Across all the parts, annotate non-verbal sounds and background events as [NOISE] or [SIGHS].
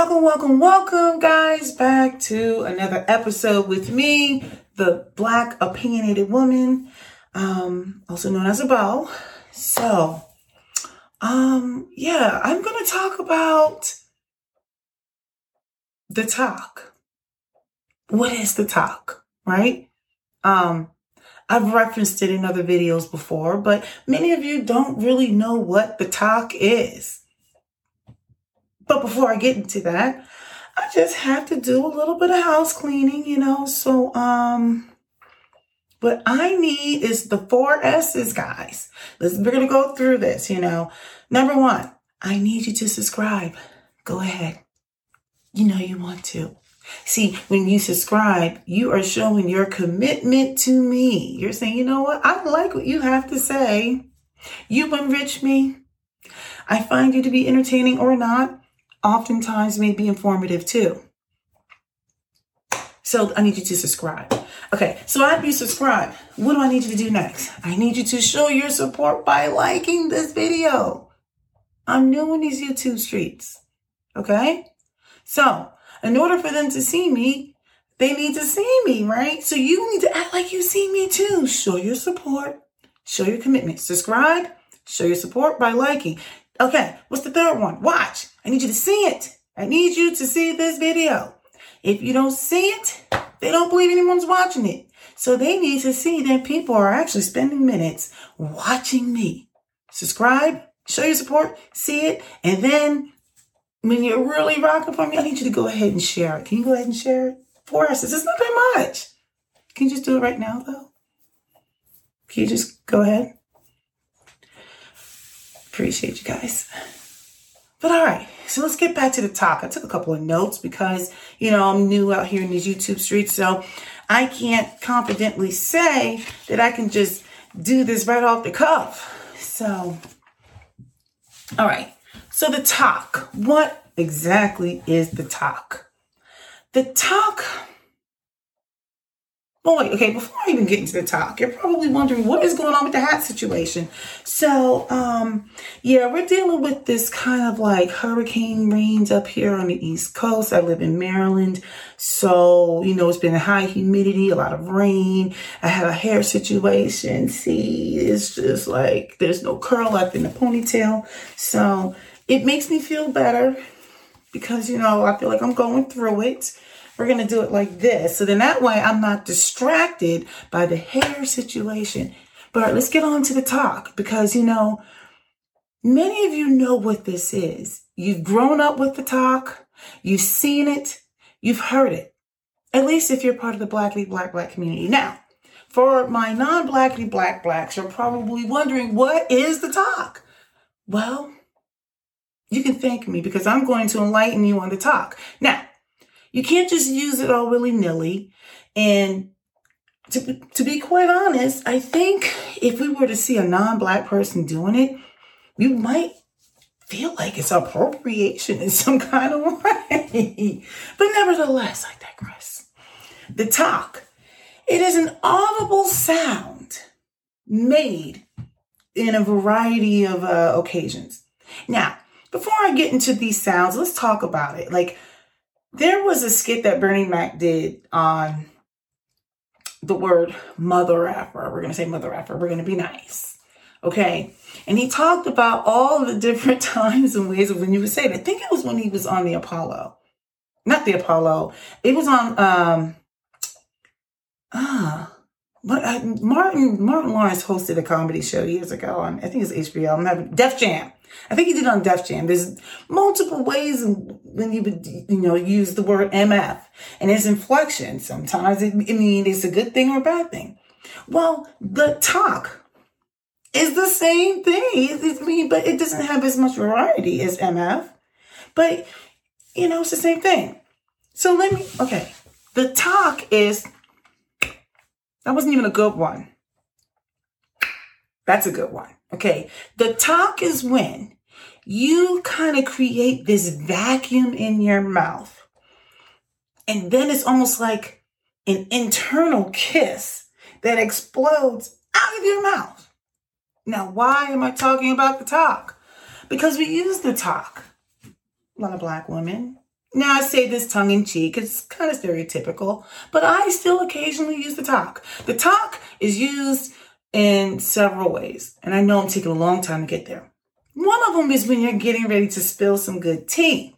Welcome, welcome, welcome, guys, back to another episode with me, the Black Opinionated Woman, um, also known as a bow. So, um, yeah, I'm going to talk about the talk. What is the talk, right? Um, I've referenced it in other videos before, but many of you don't really know what the talk is. But before I get into that, I just have to do a little bit of house cleaning, you know. So, um, what I need is the four S's, guys. Let's, we're going to go through this, you know. Number one, I need you to subscribe. Go ahead. You know you want to. See, when you subscribe, you are showing your commitment to me. You're saying, you know what? I like what you have to say. You enrich me. I find you to be entertaining or not oftentimes may be informative too. So I need you to subscribe. Okay, so after you subscribe, what do I need you to do next? I need you to show your support by liking this video. I'm new in these YouTube streets. Okay? So, in order for them to see me, they need to see me, right? So you need to act like you see me too. Show your support, show your commitment. Subscribe, show your support by liking. Okay, what's the third one? Watch. I need you to see it. I need you to see this video. If you don't see it, they don't believe anyone's watching it. So they need to see that people are actually spending minutes watching me. Subscribe, show your support, see it, and then when you're really rocking for me, I need you to go ahead and share it. Can you go ahead and share it for us? It's not that much. Can you just do it right now, though? Can you just go ahead? Appreciate you guys. But all right, so let's get back to the talk. I took a couple of notes because, you know, I'm new out here in these YouTube streets, so I can't confidently say that I can just do this right off the cuff. So, all right, so the talk. What exactly is the talk? The talk Boy, okay, before I even get into the talk, you're probably wondering what is going on with the hat situation. So, um, yeah, we're dealing with this kind of like hurricane rains up here on the East Coast. I live in Maryland. So, you know, it's been high humidity, a lot of rain. I have a hair situation. See, it's just like there's no curl left in the ponytail. So it makes me feel better because, you know, I feel like I'm going through it we're going to do it like this. So then that way I'm not distracted by the hair situation. But let's get on to the talk because, you know, many of you know what this is. You've grown up with the talk. You've seen it. You've heard it. At least if you're part of the Blackly Black Black community. Now, for my non-Blackly Black Blacks, you're probably wondering, what is the talk? Well, you can thank me because I'm going to enlighten you on the talk. Now, you can't just use it all willy nilly. And to, to be quite honest, I think if we were to see a non black person doing it, we might feel like it's appropriation in some kind of way. [LAUGHS] but nevertheless, I digress. The talk, it is an audible sound made in a variety of uh, occasions. Now, before I get into these sounds, let's talk about it. Like, there was a skit that Bernie Mac did on the word mother effer. We're going to say mother effer. We're going to be nice. Okay. And he talked about all the different [LAUGHS] times and ways of when you would say it. I think it was when he was on the Apollo. Not the Apollo. It was on, um, ah, but uh, Martin Martin Lawrence hosted a comedy show years ago on I think it's HBO. I'm having Def Jam. I think he did on Def Jam. There's multiple ways when you would you know use the word MF and its inflection. Sometimes it, it means it's a good thing or a bad thing. Well, the talk is the same thing. It's, I mean, but it doesn't have as much variety as MF. But you know, it's the same thing. So let me okay. The talk is that wasn't even a good one. That's a good one. Okay. The talk is when you kind of create this vacuum in your mouth. And then it's almost like an internal kiss that explodes out of your mouth. Now, why am I talking about the talk? Because we use the talk a lot of black women. Now I say this tongue in cheek, it's kind of stereotypical, but I still occasionally use the talk. The talk is used in several ways, and I know I'm taking a long time to get there. One of them is when you're getting ready to spill some good tea.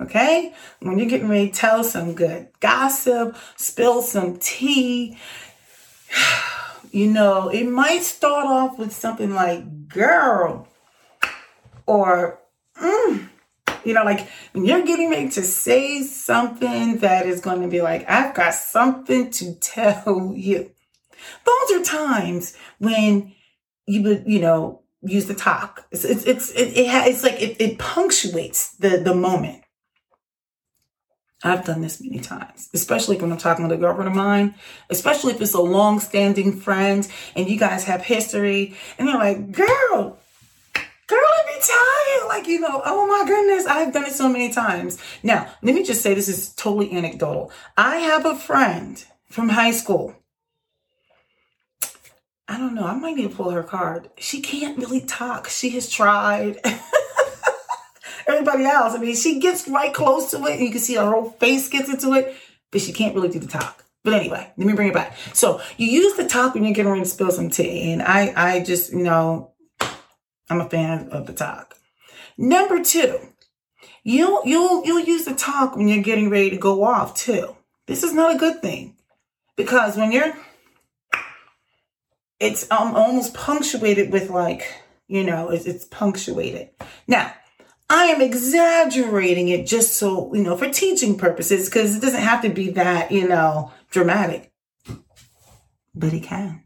Okay? When you're getting ready to tell some good gossip, spill some tea, [SIGHS] you know, it might start off with something like, girl, or, mm, you know, like when you're getting ready to say something that is going to be like, I've got something to [LAUGHS] tell you. Those are times when you would, you know, use the talk. It's, it's, it's, it, it it's like it, it punctuates the, the moment. I've done this many times, especially when I'm talking to a girlfriend of mine, especially if it's a long standing friend and you guys have history and they're like, girl, girl, let me tell you, like, you know, oh my goodness, I've done it so many times. Now, let me just say this is totally anecdotal. I have a friend from high school. I don't know, I might need to pull her card. She can't really talk. She has tried. [LAUGHS] Everybody else, I mean, she gets right close to it and you can see her whole face gets into it, but she can't really do the talk. But anyway, let me bring it back. So you use the talk when you're getting ready to spill some tea. And I, I just, you know, I'm a fan of the talk. Number two, you'll you'll you'll use the talk when you're getting ready to go off too. This is not a good thing because when you're, it's um, almost punctuated with like you know it's, it's punctuated. Now I am exaggerating it just so you know for teaching purposes because it doesn't have to be that you know dramatic, but it can.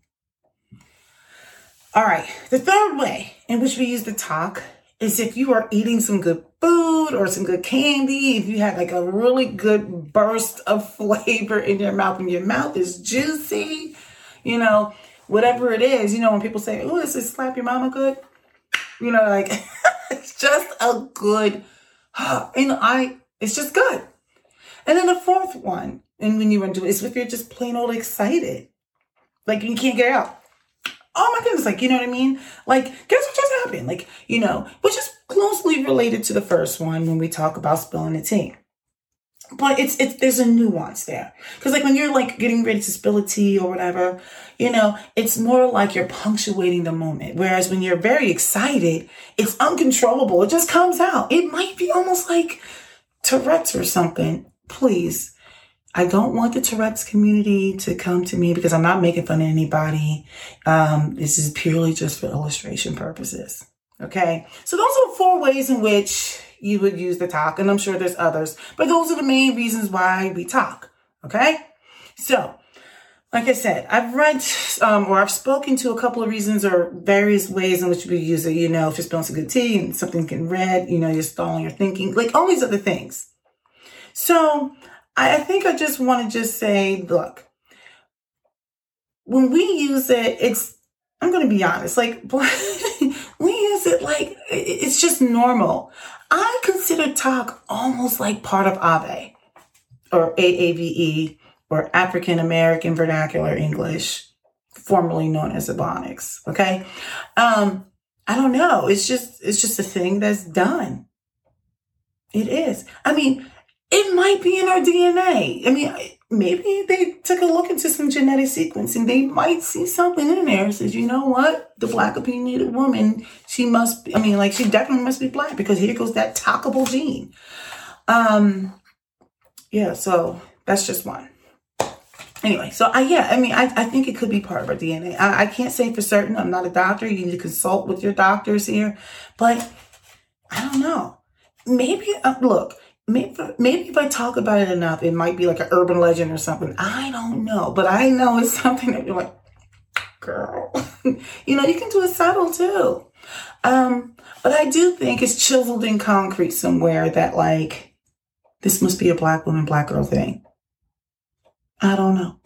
All right, the third way in which we use the talk is if you are eating some good food or some good candy, if you have like a really good burst of [LAUGHS] flavor in your mouth and your mouth is juicy, you know, whatever it is, you know, when people say, oh, this is slap your mama good, you know, like [LAUGHS] it's just a good, know, I, it's just good. And then the fourth one, and when you want to it, is if you're just plain old excited, like you can't get out oh my goodness, like, you know what I mean? Like, guess what just happened? Like, you know, which is closely related to the first one when we talk about spilling the tea. But it's it's there's a nuance there. Cause like when you're like getting ready to spill a tea or whatever, you know, it's more like you're punctuating the moment. Whereas when you're very excited, it's uncontrollable. It just comes out. It might be almost like Tourette's or something. Please I don't want the Tourette's community to come to me because I'm not making fun of anybody. Um, this is purely just for illustration purposes. Okay. So those are four ways in which you would use the talk. And I'm sure there's others, but those are the main reasons why we talk. Okay. So, like I said, I've read um, or I've spoken to a couple of reasons or various ways in which we use it. You know, if you're spilling some good tea and something's getting red, you know, you're stalling your thinking, like all these other things. So I think I just want to just say, look, when we use it, it's, I'm going to be honest, like, [LAUGHS] we use it like it's just normal. I consider talk almost like part of AVE or AAVE or African American Vernacular English, formerly known as Ebonics. Okay. Um, I don't know. It's just, it's just a thing that's done. It is. I mean, it might be in our DNA. I mean, maybe they took a look into some genetic sequencing. They might see something in there. Says, you know what? The black opinionated woman, she must be, I mean, like, she definitely must be black because here goes that talkable gene. Um, yeah, so that's just one. Anyway, so I, yeah, I mean, I, I think it could be part of our DNA. I, I can't say for certain. I'm not a doctor. You need to consult with your doctors here, but I don't know. Maybe, uh, look, maybe, maybe if I talk about it enough, it might be like an urban legend or something. I don't know, but I know it's [LAUGHS] something that you're like, girl, [LAUGHS] you know, you can do it subtle too. Um, but I do think it's chiseled in concrete somewhere that like, this must be a black woman, black girl thing. I don't know.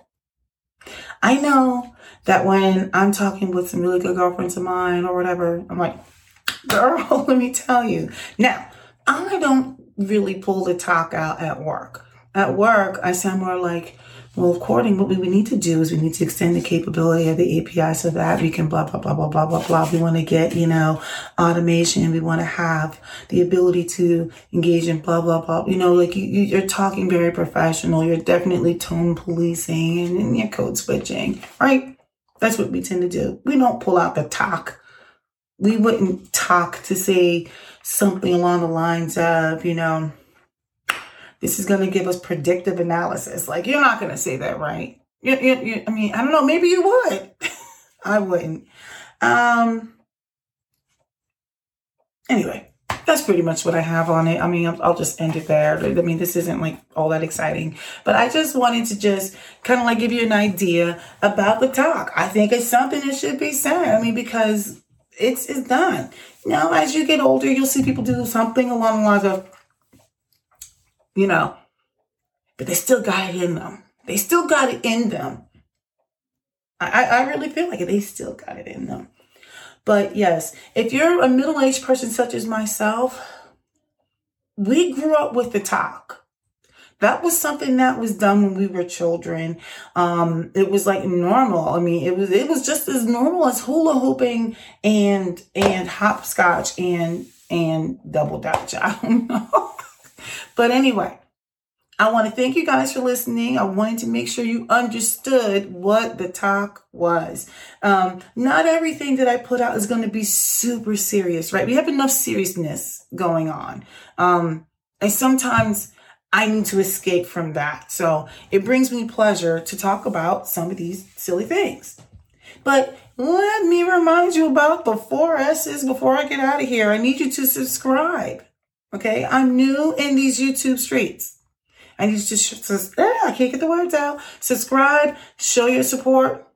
I know that when I'm talking with some really good girlfriends of mine or whatever, I'm like, [LAUGHS] girl, let me tell you. Now, I don't really pull the talk out at work. At work, I sound more like, Well, according what we need to do is we need to extend the capability of the API so that we can blah blah blah blah blah blah blah. We want to get you know automation. We want to have the ability to engage in blah blah blah. You know, like you, you're talking very professional. You're definitely tone policing and, and you're code switching, right? That's what we tend to do. We don't pull out the talk. We wouldn't talk to say something along the lines of, you know this is going to give us predictive analysis. Like, you're not going to say that, right? You, you, you, I mean, I don't know. Maybe you would. [LAUGHS] I wouldn't. Um. Anyway, that's pretty much what I have on it. I mean, I'll, I'll, just end it there. I mean, this isn't like all that exciting, but I just wanted to just kind of like give you an idea about the talk. I think it's something that should be said. I mean, because it's it's done. Know, as you get older, you'll see people do something along the lines of, you know, but they still got it in them. They still got it in them. I, I really feel like. They still got it in them. But yes, if you're a middle aged person such as myself, we grew up with the talk. That was something that was done when we were children. Um, it was like normal. I mean, it was it was just as normal as hula hooping and and hopscotch and and double dutch. [LAUGHS] I don't know. But anyway, I want to thank you guys for listening. I wanted to make sure you understood what the talk was. Um, not everything that I put out is going to be super serious, right? We have enough seriousness going on. Um, and sometimes I need to escape from that. So it brings me pleasure to talk about some of these silly things. But let me remind you about the four S's before I get out of here. I need you to subscribe. Okay, I'm new in these YouTube streets. I need you to, sh- eh, I can't get the words out. Subscribe, show your support,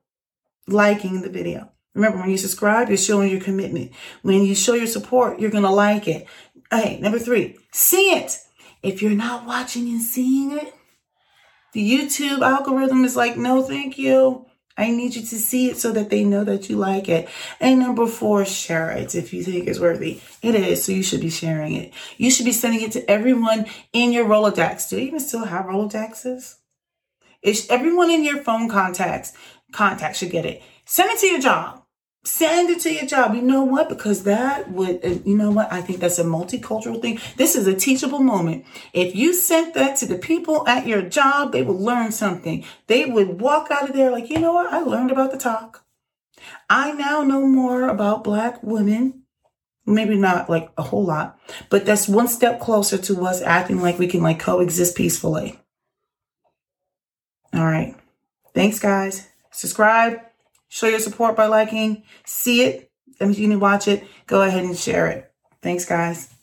liking the video. Remember, when you subscribe, you're showing your commitment. When you show your support, you're going to like it. Hey, number three, see it. If you're not watching and seeing it, the YouTube algorithm is like, no, thank you. I need you to see it so that they know that you like it. And number four, share it if you think it's worthy. It is, so you should be sharing it. You should be sending it to everyone in your Rolodex. Do you even still have Rolodexes? It's everyone in your phone contacts contacts should get it. Send it to your job. Send it to your job. You know what? Because that would, uh, you know what? I think that's a multicultural thing. This is a teachable moment. If you sent that to the people at your job, they would learn something. They would walk out of there like, you know what? I learned about the talk. I now know more about Black women. Maybe not like a whole lot, but that's one step closer to us acting like we can like coexist peacefully. All right. Thanks, guys. Subscribe Show your support by liking. See it. If you can watch it, go ahead and share it. Thanks, guys.